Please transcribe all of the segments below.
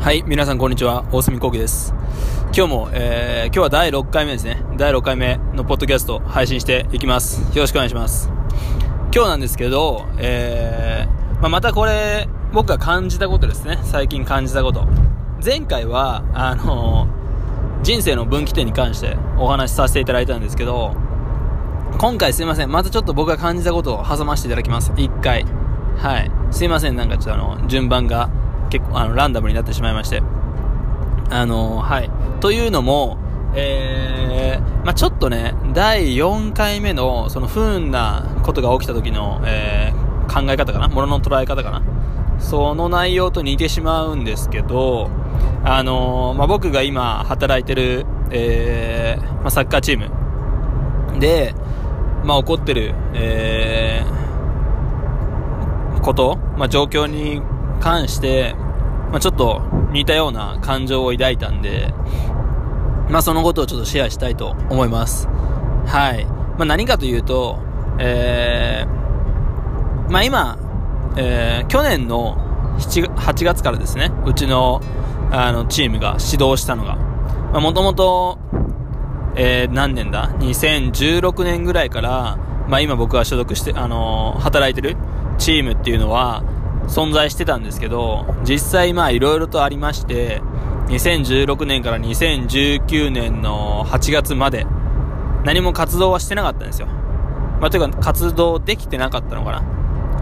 はい、皆さんこんにちは。大隅幸喜です。今日も、えー、今日は第6回目ですね。第6回目のポッドキャスト配信していきます。よろしくお願いします。今日なんですけど、えー、まあ、またこれ、僕が感じたことですね。最近感じたこと。前回は、あのー、人生の分岐点に関してお話しさせていただいたんですけど、今回すいません。またちょっと僕が感じたことを挟ませていただきます。1回。はい。すいません。なんかちょっとあの、順番が結構あのランダムになってしまいまして。あの、はい。というのも、えー、まあ、ちょっとね、第4回目の、その不運なことが起きた時の、えー、考え方かな？ものの捉え方かな？その内容と似てしまうんですけど、あのー、まあ、僕が今働いてる、えー、まあ、サッカーチームで、まあ、起こってる、えー、こと、まあ、状況に関して、まあ、ちょっと似たような感情を抱いたんで、まあ、そのことをちょっとシェアしたいと思います。はい。まあ、何かというと、えー、まあ、今、えー、去年の7 8月からですね、うちのあのチームが指導したのが、もともと、えー、何年だ ?2016 年ぐらいから、まあ、今僕が所属して、あの、働いてるチームっていうのは、存在してたんですけど、実際まあいろいろとありまして、2016年から2019年の8月まで何も活動はしてなかったんですよ。まあ、というか活動できてなかったのかな。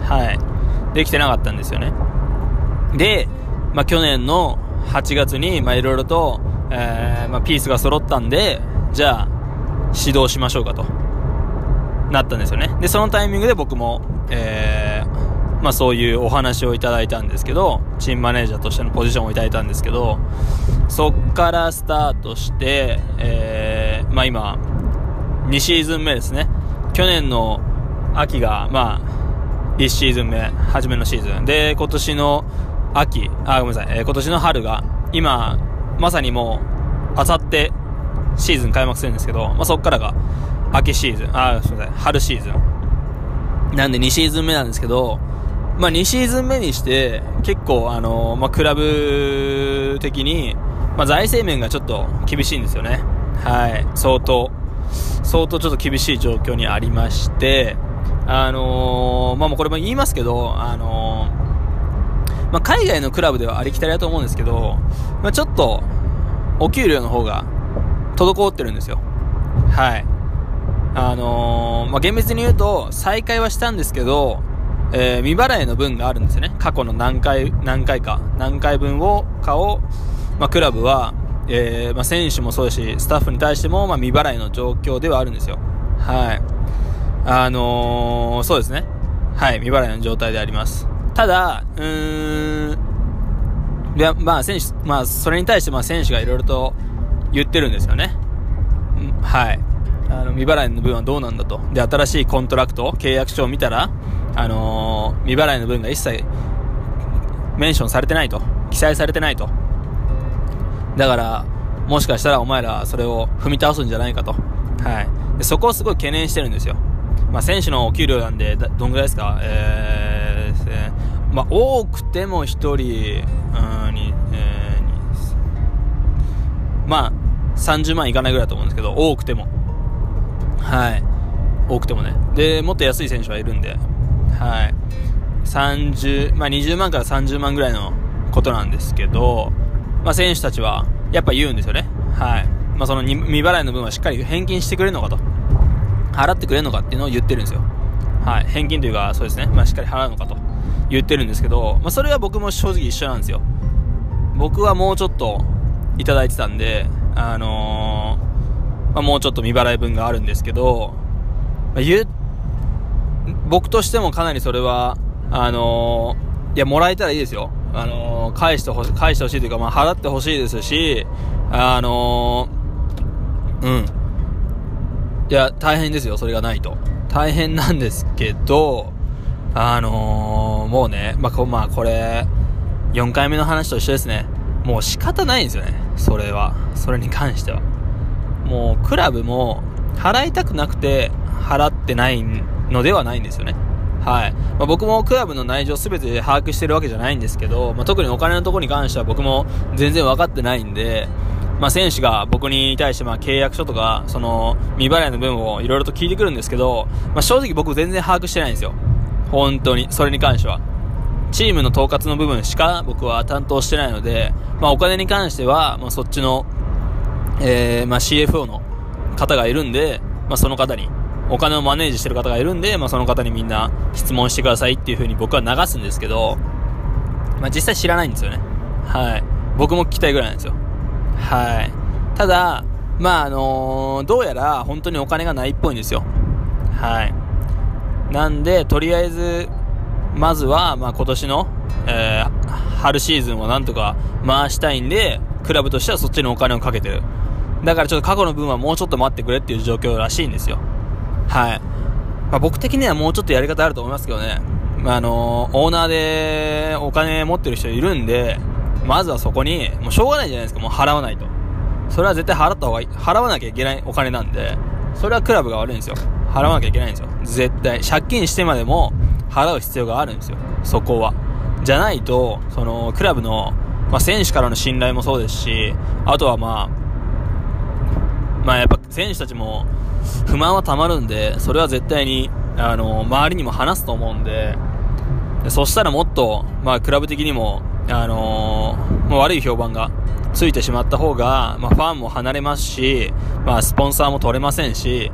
はい。できてなかったんですよね。で、まあ、去年の8月にまあいろいろと、えー、まあ、ピースが揃ったんで、じゃあ指導しましょうかとなったんですよね。で、そのタイミングで僕も、えー、まあそういうお話をいただいたんですけど、チームマネージャーとしてのポジションをいただいたんですけど、そっからスタートして、えー、まあ今、2シーズン目ですね。去年の秋が、まあ、1シーズン目、初めのシーズン。で、今年の秋、あ、ごめんなさい、えー、今年の春が、今、まさにもう、あさってシーズン開幕するんですけど、まあそっからが、秋シーズン、あ、すみません、春シーズン。なんで2シーズン目なんですけど、まあ、2シーズン目にして、結構、あのまあ、クラブ的に、まあ、財政面がちょっと厳しいんですよね。はい。相当、相当ちょっと厳しい状況にありまして、あの、まあ、もうこれも言いますけど、あの、まあ、海外のクラブではありきたりだと思うんですけど、まあ、ちょっと、お給料の方が、滞ってるんですよ。はい。あのー、まあ、厳密に言うと、再開はしたんですけど、えー、未払いの分があるんですね。過去の何回、何回か、何回分を、かを、まあ、クラブは、えー、まあ、選手もそうだし、スタッフに対しても、まあ、未払いの状況ではあるんですよ。はい。あのー、そうですね。はい、未払いの状態であります。ただ、うーん、いや、まあ、選手、まあ、それに対して、まあ、選手がいろいろと言ってるんですよね。はい。あの、未払いの分はどうなんだと。で、新しい contract、契約書を見たら、あのー、未払いの分が一切メンションされてないと。記載されてないと。だから、もしかしたらお前らそれを踏み倒すんじゃないかと。はい。でそこをすごい懸念してるんですよ。まあ、選手のお給料なんで、どんぐらいですか？えー、えー、まあ、多くても1人、うん、に、えー、まあ、30万いかないぐらいだと思うんですけど、多くても。はい。多くてもね。で、もっと安い選手はいるんで、はい。30、まあ、20万から30万ぐらいのことなんですけど、まあ、選手たちはやっぱ言うんですよね。はい。まあ、その未払いの分はしっかり返金してくれるのかと。払ってくれるのかっていうのを言ってるんですよ。はい。返金というか、そうですね。まあ、しっかり払うのかと言ってるんですけど、まあ、それは僕も正直一緒なんですよ。僕はもうちょっといただいてたんで、あのー、まあ、もうちょっと未払い分があるんですけど、まあ、言っ僕としてもかなりそれは、あのー、いや、もらえたらいいですよ。あのー、返してほしい、返してほしいというか、まあ、払ってほしいですし、あの、うん。いや、大変ですよ、それがないと。大変なんですけど、あのもうね、まあ、こ、まあ、これ、4回目の話と一緒ですね。もう仕方ないんですよね。それは。それに関しては。もう、クラブも、払いたくなくて、払ってないのではないんですよね。はい。まあ、僕もクラブの内情すべて把握してるわけじゃないんですけど、まあ、特にお金のところに関しては僕も全然分かってないんで、まあ、選手が僕に対してまあ契約書とか、その未払いの分をいろいろと聞いてくるんですけど、まあ、正直僕全然把握してないんですよ。本当に、それに関しては。チームの統括の部分しか僕は担当してないので、まあ、お金に関しては、まあ、そっちの、えー、ま、CFO の方がいるんで、まあ、その方に、お金をマネージしてる方がいるんで、まあ、その方にみんな質問してくださいっていう風に僕は流すんですけど、まあ、実際知らないんですよね。はい。僕も聞きたいぐらいなんですよ。はい。ただ、まあ、あのー、どうやら本当にお金がないっぽいんですよ。はい。なんで、とりあえず、まずは、まあ、今年の、えー、春シーズンをなんとか回したいんで、クラブとしてはそっちにお金をかけてる。だからちょっと過去の分はもうちょっと待ってくれっていう状況らしいんですよ。はい。まあ、僕的にはもうちょっとやり方あると思いますけどね。まあ、あのー、オーナーでお金持ってる人いるんで、まずはそこに、もうしょうがないじゃないですか、もう払わないと。それは絶対払った方がいい。払わなきゃいけないお金なんで、それはクラブが悪いんですよ。払わなきゃいけないんですよ。絶対。借金してまでも払う必要があるんですよ。そこは。じゃないと、その、クラブの、まあ、選手からの信頼もそうですし、あとはまあ、まあやっぱ選手たちも不満はたまるんで、それは絶対に、あの、周りにも話すと思うんで、そしたらもっと、まあクラブ的にも、あのー、悪い評判がついてしまった方が、まあ、ファンも離れますし、まあ、スポンサーも取れませんし、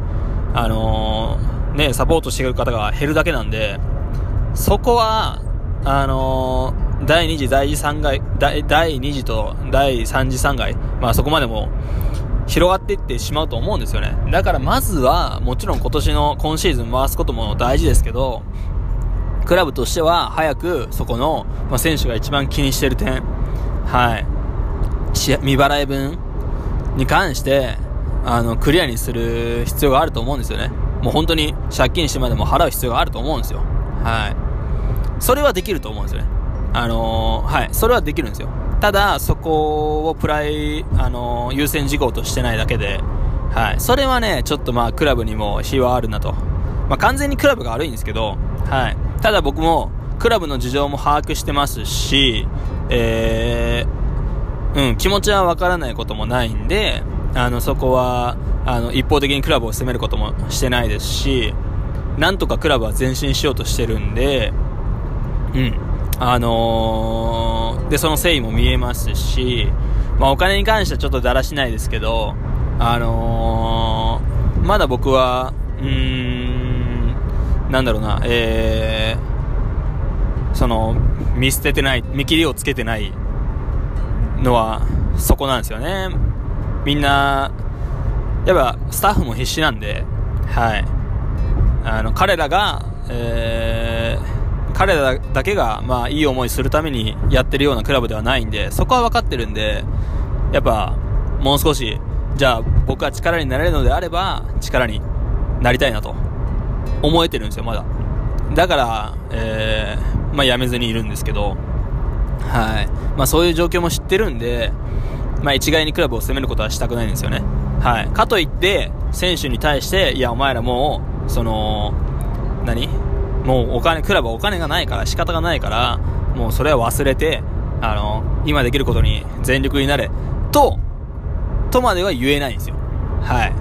あの、ね、サポートしてくる方が減るだけなんで、そこは、あの、第2次、第3階、第2次と第3次3階、まあそこまでも広がっていってしまうと思うんですよね。だからまずは、もちろん今年の今シーズン回すことも大事ですけど、クラブとしては早くそこの、まあ、選手が一番気にしてる点、はい、未払い分に関して、あの、クリアにする必要があると思うんですよね。もう本当に借金してまでも払う必要があると思うんですよ。はい。それはできると思うんですよね。あのー、はい。それはできるんですよ。ただ、そこをプライ、あのー、優先事項としてないだけで、はい。それはね、ちょっとまあ、クラブにも非はあるなと。まあ、完全にクラブが悪いんですけど、はい。ただ僕も、クラブの事情も把握してますし、えー、うん、気持ちはわからないこともないんで、あの、そこは、あの、一方的にクラブを攻めることもしてないですし、なんとかクラブは前進しようとしてるんで、うん。あのー、で、その誠意も見えますし、まあ、お金に関してはちょっとだらしないですけど、あのー、まだ僕は、うーん、なんだろうな、えー、その、見捨ててない、見切りをつけてないのは、そこなんですよね。みんな、やっぱ、スタッフも必死なんで、はい。あの、彼らが、えー、彼らだけが、まあ、いい思いするためにやってるようなクラブではないんで、そこは分かってるんで、やっぱ、もう少し、じゃあ、僕が力になれるのであれば、力になりたいなと、思えてるんですよ、まだ。だから、えー、まあ、辞めずにいるんですけど、はい。まあ、そういう状況も知ってるんで、まあ、一概にクラブを攻めることはしたくないんですよね。はい。かといって、選手に対して、いや、お前らもう、その、何？もうお金、クラブはお金がないから仕方がないから、もうそれは忘れて、あの、今できることに全力になれ、と、とまでは言えないんですよ。はい。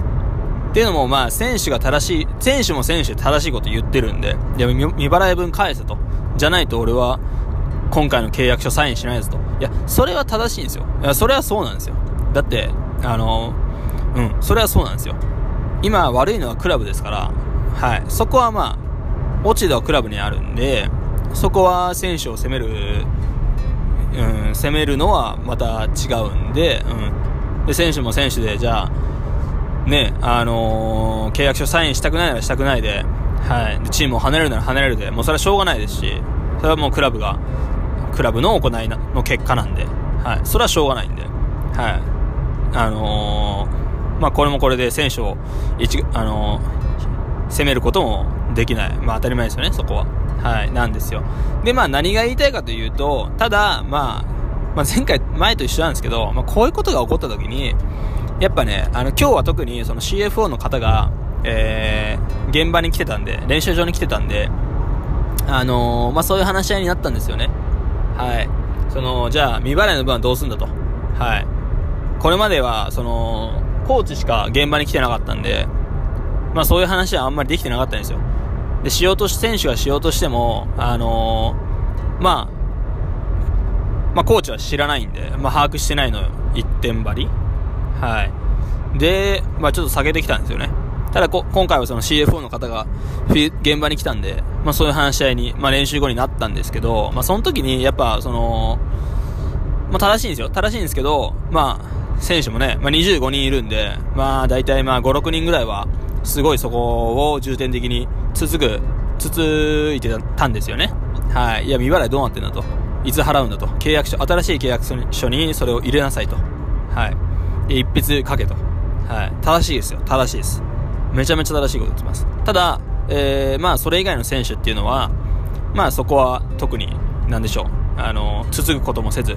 っていうのも、まあ、選手が正しい、選手も選手で正しいこと言ってるんで、いや、未払い分返せと。じゃないと俺は、今回の契約書サインしないですと。いや、それは正しいんですよ。いや、それはそうなんですよ。だって、あの、うん、それはそうなんですよ。今悪いのはクラブですから、はい。そこはまあ、落ち度はクラブにあるんで、そこは選手を攻める、うん、攻めるのはまた違うんで、うん。で、選手も選手で、じゃあ、ね、あのー、契約書サインしたくないならしたくないで、はい。で、チームを離れるなら離れるで、もうそれはしょうがないですし、それはもうクラブが、クラブの行いの結果なんで、はい。それはしょうがないんで、はい。あのー、まあ、これもこれで選手を、一、あのー、攻めることもできない。まあ当たり前ですよね、そこは。はい、なんですよ。で、まあ何が言いたいかというと、ただ、まあ、まあ、前回、前と一緒なんですけど、まあ、こういうことが起こった時に、やっぱね、あの、今日は特にその CFO の方が、えー、現場に来てたんで、練習場に来てたんで、あのー、まあ、そういう話し合いになったんですよね。はい。その、じゃあ、未払いの分はどうすんだと。はい。これまでは、その、コーチしか現場に来てなかったんで、まあそういう話はあんまりできてなかったんですよ。で、しようとし、選手がしようとしても、あのー、まあ、まあコーチは知らないんで、まあ把握してないのよ一点張り。はい。で、まあちょっと下げてきたんですよね。ただこ、今回はその CFO の方が現場に来たんで、まあそういう話し合いに、まあ練習後になったんですけど、まあその時にやっぱその、まあ正しいんですよ。正しいんですけど、まあ選手もね、まあ25人いるんで、まあ大体まあ5、6人ぐらいは、すごいそこを重点的に続く、つついてたんですよね。はい。いや、未払いどうなってんだと。いつ払うんだと。契約書、新しい契約書にそれを入れなさいと。はい。で、一筆書けと。はい。正しいですよ。正しいです。めちゃめちゃ正しいこと言ってます。ただ、えー、まあ、それ以外の選手っていうのは、まあ、そこは特に、なんでしょう。あの、つつくこともせず、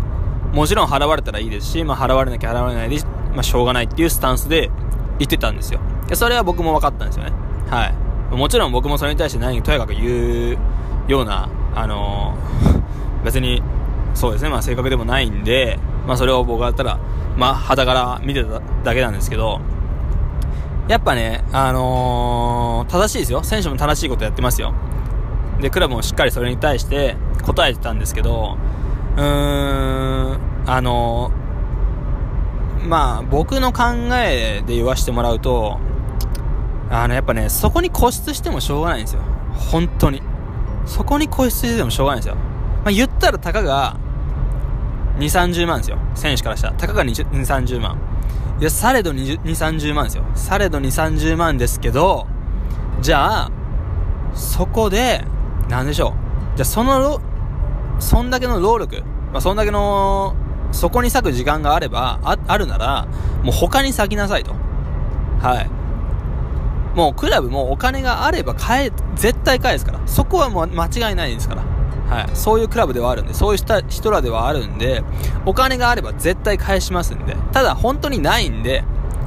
もちろん払われたらいいですし、まあ、払われなきゃ払われないで、まあ、しょうがないっていうスタンスで言ってたんですよ。で、それは僕も分かったんですよね。はい。もちろん僕もそれに対して何とやかく言うような、あのー、別に、そうですね、まあ、正確でもないんで、まあ、それを僕だったら、まあ、肌から見てただけなんですけど、やっぱね、あのー、正しいですよ。選手も正しいことやってますよ。で、クラブもしっかりそれに対して答えてたんですけど、うーん、あのー、まあ、僕の考えで言わせてもらうと、あの、やっぱね、そこに固執してもしょうがないんですよ。本当に。そこに固執してもしょうがないんですよ。まあ、言ったらたかが、2、30万ですよ。選手からしたら。たかが2、30万。いや、されど2、30万ですよ。されど2、30万ですけど、じゃあ、そこで、なんでしょう。じゃあ、その、そんだけの労力、まあ、そんだけの、そこに割く時間があれば、あ、あるなら、もう他に割きなさいと。はい。もうクラブもお金があれば返、絶対返すから。そこはもう間違いないですから。はい。そういうクラブではあるんで、そういう人らではあるんで、お金があれば絶対返しますんで。ただ、本当にないんで、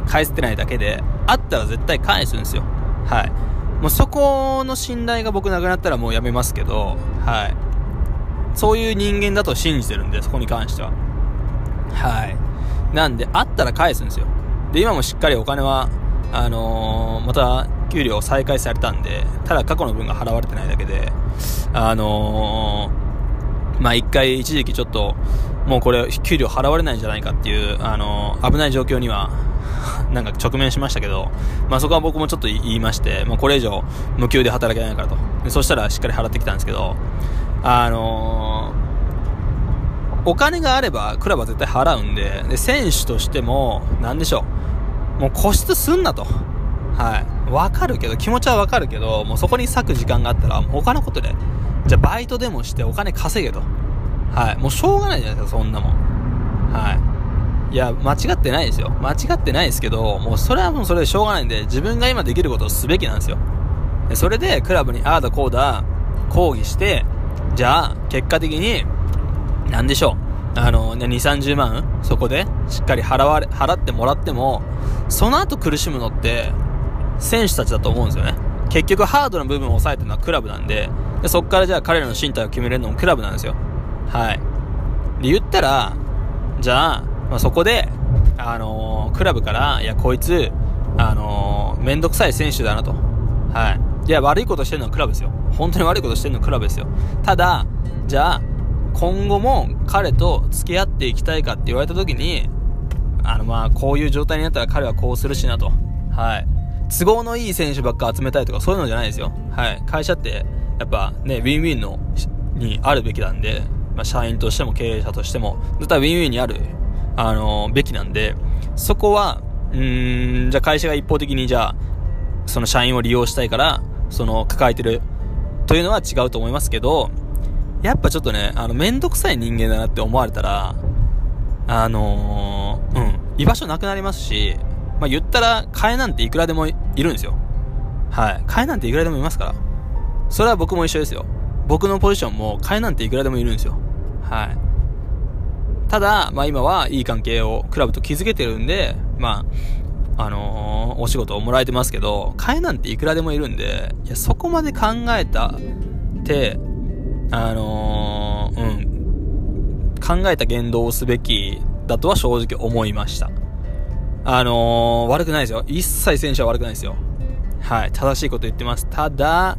返せてないだけで、あったら絶対返すんですよ。はい。もうそこの信頼が僕なくなったらもうやめますけど、はい。そういう人間だと信じてるんで、そこに関しては。はい。なんで、あったら返すんですよ。で、今もしっかりお金は、あのー、また、給料再開されたんで、ただ過去の分が払われてないだけで、あのー、まあ、一回一時期ちょっと、もうこれ、給料払われないんじゃないかっていう、あのー、危ない状況には、なんか直面しましたけど、まあ、そこは僕もちょっと言いまして、もうこれ以上無給で働けないからと。そしたらしっかり払ってきたんですけど、あの、お金があればクラブは絶対払うんで、で、選手としても、なんでしょう。もう固執すんなと。はい。わかるけど、気持ちはわかるけど、もうそこに割く時間があったら、他のことで、じゃあバイトでもしてお金稼げと。はい。もうしょうがないじゃないですか、そんなもん。はい。いや、間違ってないですよ。間違ってないですけど、もうそれはもうそれでしょうがないんで、自分が今できることをすべきなんですよ。それで、クラブにああだこうだ、抗議して、じゃあ、結果的に、なんでしょう。あの、ね、2、30万、そこで、しっかり払われ、払ってもらっても、その後苦しむのって、選手たちだと思うんですよね。結局ハードな部分を抑えてるのはクラブなんで、でそっからじゃあ彼らの身体を決めれるのもクラブなんですよ。はい。で、言ったら、じゃあ、まあ、そこで、あのー、クラブから、いや、こいつ、あのー、めんどくさい選手だなと。はい。いや、悪いことしてるのはクラブですよ。本当に悪いことしてるのはクラブですよ。ただ、じゃあ、今後も彼と付き合っていきたいかって言われた時に、あの、まあ、こういう状態になったら彼はこうするしなと。はい。都合のいい選手ばっか集めたいとかそういうのじゃないですよ。はい。会社って、やっぱね、ウィンウィンの、にあるべきなんで、まあ、社員としても経営者としても、絶対ウィンウィンにある、あのー、べきなんで、そこは、うーん、じゃあ会社が一方的にじゃあ、その社員を利用したいから、その抱えてるというのは違うと思いますけど、やっぱちょっとね、あの、めんどくさい人間だなって思われたら、あのー、うん、居場所なくなりますし、まあ、言ったら、替えなんていくらでもいるんですよ。はい。替えなんていくらでもいますから。それは僕も一緒ですよ。僕のポジションも替えなんていくらでもいるんですよ。はい。ただ、まあ今はいい関係をクラブと築けてるんで、まあ、あのー、お仕事をもらえてますけど、替えなんていくらでもいるんで、いや、そこまで考えたって、あのー、うん、考えた言動をすべきだとは正直思いました。あのー、悪くないですよ。一切選手は悪くないですよ。はい、正しいこと言ってます。ただ、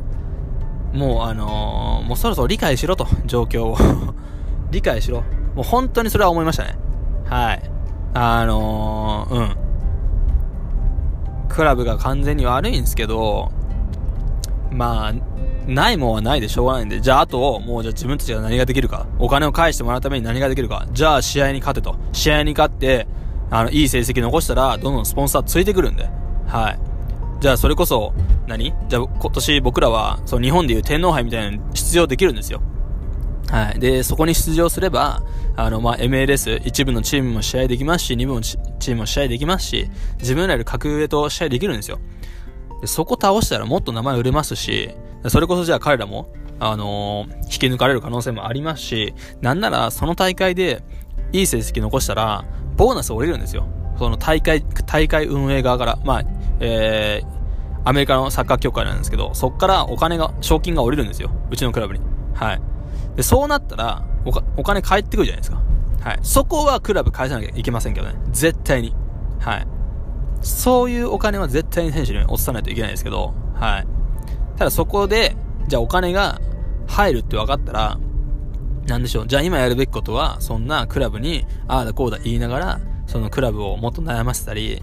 もうあのー、もうそろそろ理解しろと、状況を。理解しろ。もう本当にそれは思いましたね。はい。あのー、うん。クラブが完全に悪いんですけど、まあ、ないもんはないでしょうがないんで、じゃああと、もうじゃあ自分たちが何ができるか、お金を返してもらうために何ができるか、じゃあ試合に勝てと。試合に勝って、あの、いい成績残したら、どんどんスポンサーついてくるんで。はい。じゃあそれこそ何、じゃあ今年僕らは、その日本でいう天皇杯みたいなのに出場できるんですよ。はい。で、そこに出場すれば、あの、まあ、MLS、一部のチームも試合できますし、二部のチームも試合できますし、自分らより格上と試合できるんですよ。でそこ倒したらもっと名前売れますし、それこそじゃあ彼らも、あのー、引き抜かれる可能性もありますし、なんならその大会でいい成績残したら、ボーナス降りるんですよ。その大会、大会運営側から。まあ、えー、アメリカのサッカー協会なんですけど、そっからお金が、賞金が降りるんですよ。うちのクラブに。はい。で、そうなったら、おお金返ってくるじゃないですか。はい。そこはクラブ返さなきゃいけませんけどね。絶対に。はい。そういうお金は絶対に選手に落とさないといけないですけど、はい。ただそこで、じゃあお金が入るって分かったら、なんでしょう。じゃあ今やるべきことは、そんなクラブに、ああだこうだ言いながら、そのクラブをもっと悩ませたり、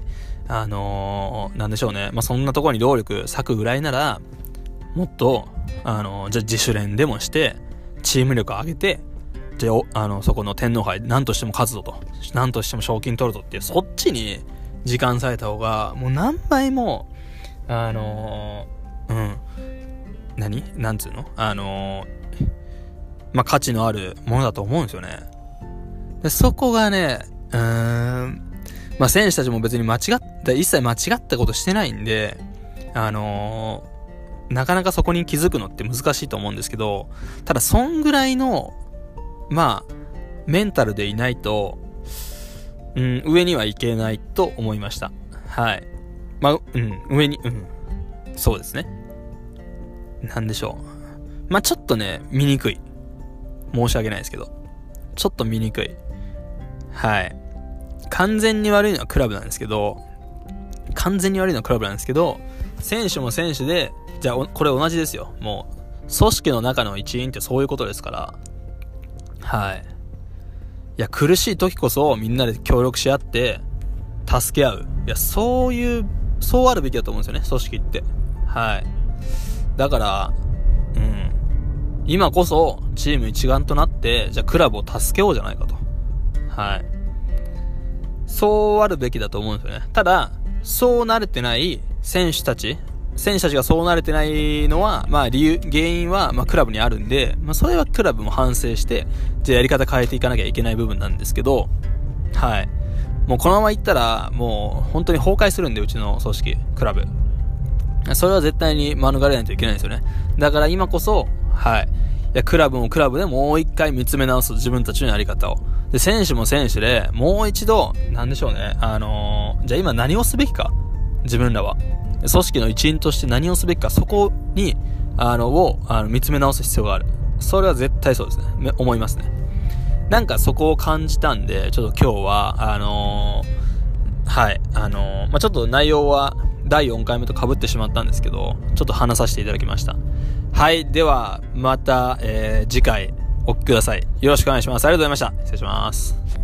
あのー、なんでしょうね。まあ、そんなところに労力割くぐらいなら、もっと、あのー、じゃあ自主練でもして、チーム力上げて、じゃあ、あの、そこの天皇杯、何としても勝つぞと。何としても賞金取るぞっていう、そっちに時間割いた方が、もう何倍も、あのー、うん。何？なんつうの？あのまあ、価値のあるものだと思うんですよね。で、そこがね、うーん、まあ、選手たちも別に間違った、一切間違ったことしてないんで、あのー、なかなかそこに気づくのって難しいと思うんですけど、ただ、そんぐらいの、まあ、メンタルでいないと、うん、上にはいけないと思いました。はい。まあ、うん、上に、うん、そうですね。なんでしょう。まあ、ちょっとね、見にくい。申し訳ないですけど。ちょっと見にくい。はい。完全に悪いのはクラブなんですけど、完全に悪いのはクラブなんですけど、選手も選手で、じゃあ、これ同じですよ。もう、組織の中の一員ってそういうことですから。はい。いや、苦しい時こそみんなで協力し合って、助け合う。いや、そういう、そうあるべきだと思うんですよね、組織って。はい。だから、うん。今こそ、チーム一丸となって、じゃあクラブを助けようじゃないかと。はい。そうあるべきだと思うんですよね。ただ、そう慣れてない選手たち、選手たちがそう慣れてないのは、まあ理由、原因は、まクラブにあるんで、まあそれはクラブも反省して、じゃあやり方変えていかなきゃいけない部分なんですけど、はい。もうこのまま行ったら、もう本当に崩壊するんで、うちの組織、クラブ。それは絶対に免れないといけないんですよね。だから今こそ、はい。いや、クラブもクラブでもう一回見つめ直す自分たちのやり方を。で、選手も選手で、もう一度、なんでしょうね。あのー、じゃあ今何をすべきか。自分らは。組織の一員として何をすべきか。そこに、あの、を、あの、見つめ直す必要がある。それは絶対そうですね。思いますね。なんかそこを感じたんで、ちょっと今日は、あのー、はい、あのー、まあ、ちょっと内容は第4回目とかぶってしまったんですけど、ちょっと話させていただきました。はい、では、また、えー、次回、お聞きください。よろしくお願いします。ありがとうございました。失礼します。